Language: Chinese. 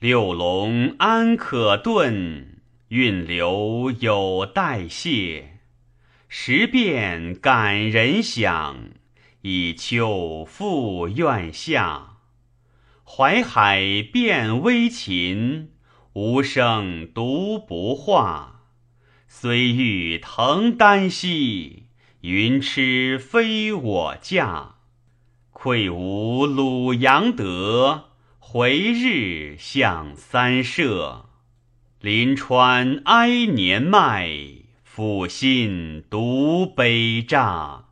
六龙安可遁？运流有代谢。时变感人想，以秋复愿下。淮海变微禽，无声独不化。虽欲腾丹兮，云痴非我驾。愧无鲁阳德，回日向三舍。临川哀年迈，抚心独悲乍。